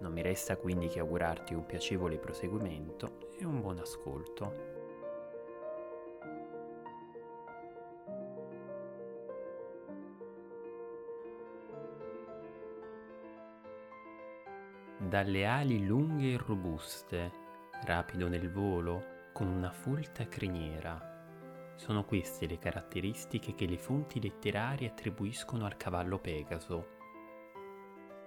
non mi resta quindi che augurarti un piacevole proseguimento e un buon ascolto. Dalle ali lunghe e robuste, rapido nel volo, con una folta criniera. Sono queste le caratteristiche che le fonti letterarie attribuiscono al cavallo Pegaso,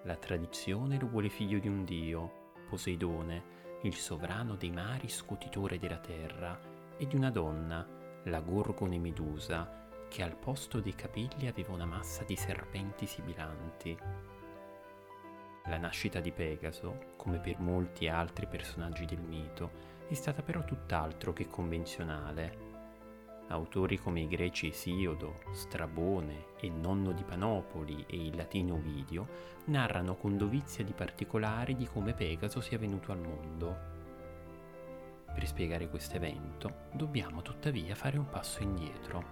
la tradizione lo vuole figlio di un dio, Poseidone, il sovrano dei mari scutitore della terra, e di una donna, la Gorgone Medusa, che al posto dei capelli aveva una massa di serpenti sibilanti. La nascita di Pegaso, come per molti altri personaggi del mito, è stata però tutt'altro che convenzionale. Autori come i greci Esiodo, Strabone e Nonno di Panopoli e il latino Ovidio narrano con dovizia di particolari di come Pegaso sia venuto al mondo. Per spiegare questo evento dobbiamo tuttavia fare un passo indietro.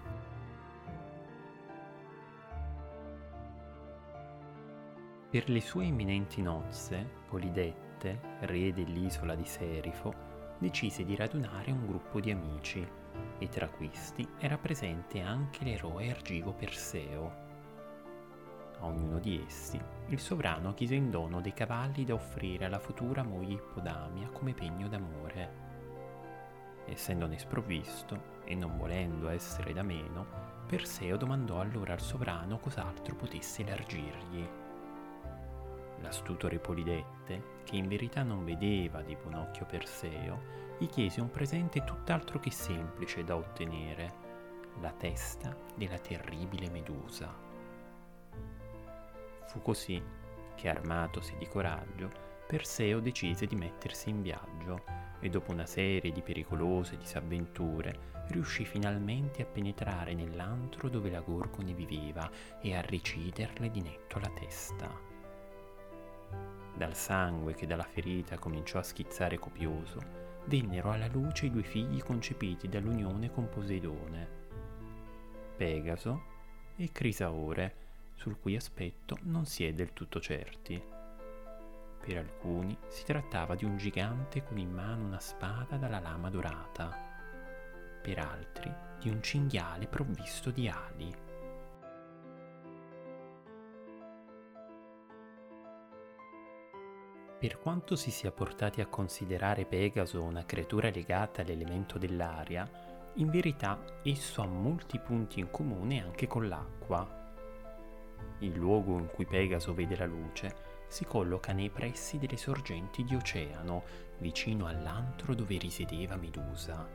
Per le sue imminenti nozze, Polidette, re dell'isola di Serifo, decise di radunare un gruppo di amici e tra questi era presente anche l'eroe argivo Perseo. A ognuno di essi il sovrano chiese in dono dei cavalli da offrire alla futura moglie Ippodamia come pegno d'amore. Essendone sprovvisto e non volendo essere da meno, Perseo domandò allora al sovrano cos'altro potesse largirgli. L'astuto re Polidette, che in verità non vedeva di buon occhio Perseo, gli chiese un presente tutt'altro che semplice da ottenere, la testa della terribile Medusa. Fu così che, armatosi di coraggio, Perseo decise di mettersi in viaggio e dopo una serie di pericolose disavventure riuscì finalmente a penetrare nell'antro dove la Gorgone viveva e a reciderle di netto la testa. Dal sangue che dalla ferita cominciò a schizzare copioso, vennero alla luce i due figli concepiti dall'unione con Poseidone, Pegaso e Crisaore, sul cui aspetto non si è del tutto certi. Per alcuni si trattava di un gigante con in mano una spada dalla lama dorata, per altri di un cinghiale provvisto di ali. Per quanto si sia portati a considerare Pegaso una creatura legata all'elemento dell'aria, in verità esso ha molti punti in comune anche con l'acqua. Il luogo in cui Pegaso vede la luce si colloca nei pressi delle sorgenti di oceano, vicino all'antro dove risiedeva Medusa.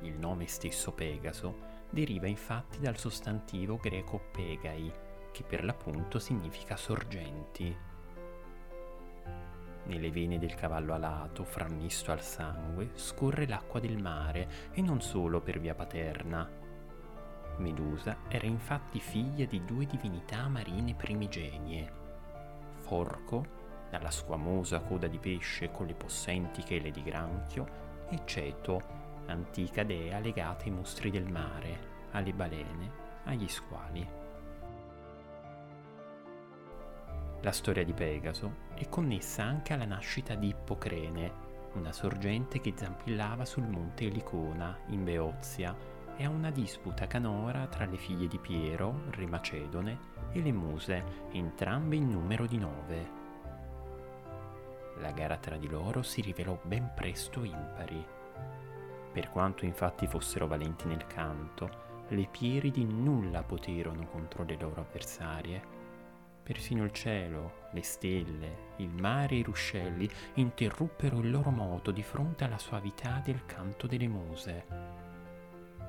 Il nome stesso Pegaso deriva infatti dal sostantivo greco pegai, che per l'appunto significa sorgenti. Nelle vene del cavallo alato, frammisto al sangue, scorre l'acqua del mare e non solo per via paterna. Medusa era infatti figlia di due divinità marine primigenie. Forco, dalla squamosa coda di pesce con le possenti chele di granchio, e Ceto, antica dea legata ai mostri del mare, alle balene, agli squali. La storia di Pegaso è connessa anche alla nascita di Ippocrene, una sorgente che zampillava sul monte Elicona, in Beozia, e a una disputa canora tra le figlie di Piero, re Macedone, e le muse, entrambe in numero di nove. La gara tra di loro si rivelò ben presto impari. Per quanto infatti fossero valenti nel canto, le Pieridi nulla poterono contro le loro avversarie Persino il cielo, le stelle, il mare e i ruscelli interruppero il loro moto di fronte alla soavità del canto delle muse.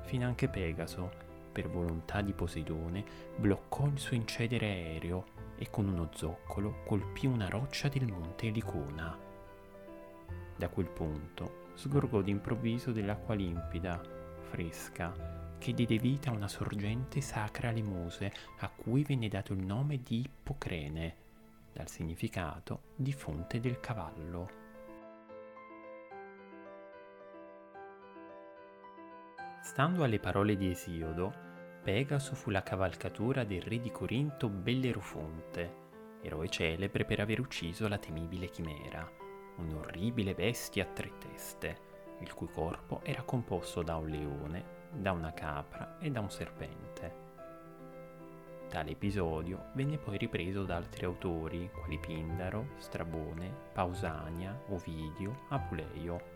Finanche Pegaso, per volontà di Poseidone, bloccò il suo incedere aereo e con uno zoccolo colpì una roccia del monte Elicona. Da quel punto sgorgò d'improvviso dell'acqua limpida, fresca, che diede vita a una sorgente sacra alle muse, a cui venne dato il nome di Ippocrene, dal significato di fonte del cavallo. Stando alle parole di Esiodo, Pegaso fu la cavalcatura del re di Corinto Bellerofonte, eroe celebre per aver ucciso la temibile chimera, un'orribile bestia a tre teste, il cui corpo era composto da un leone, da una capra e da un serpente. Tale episodio venne poi ripreso da altri autori quali Pindaro, Strabone, Pausania, Ovidio, Apuleio.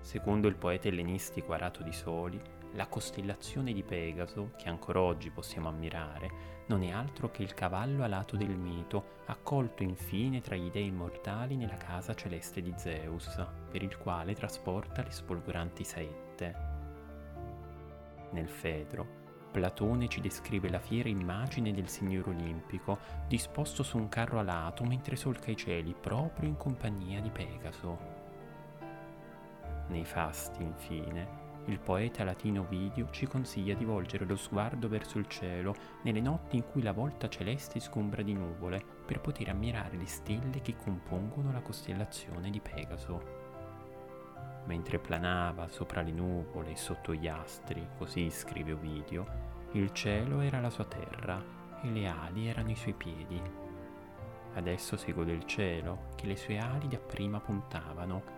Secondo il poeta ellenistico Arato di Soli, la costellazione di Pegaso, che ancora oggi possiamo ammirare, non è altro che il cavallo alato del mito, accolto infine tra gli dei mortali nella casa celeste di Zeus, per il quale trasporta le spolgoranti saette. Nel Fedro, Platone ci descrive la fiera immagine del Signore Olimpico, disposto su un carro alato mentre solca i cieli, proprio in compagnia di Pegaso. Nei fasti, infine, il poeta latino Ovidio ci consiglia di volgere lo sguardo verso il cielo nelle notti in cui la volta celeste sgombra di nuvole per poter ammirare le stelle che compongono la costellazione di Pegaso. Mentre planava sopra le nuvole e sotto gli astri, così scrive Ovidio, il cielo era la sua terra e le ali erano i suoi piedi. Adesso si gode il cielo che le sue ali dapprima puntavano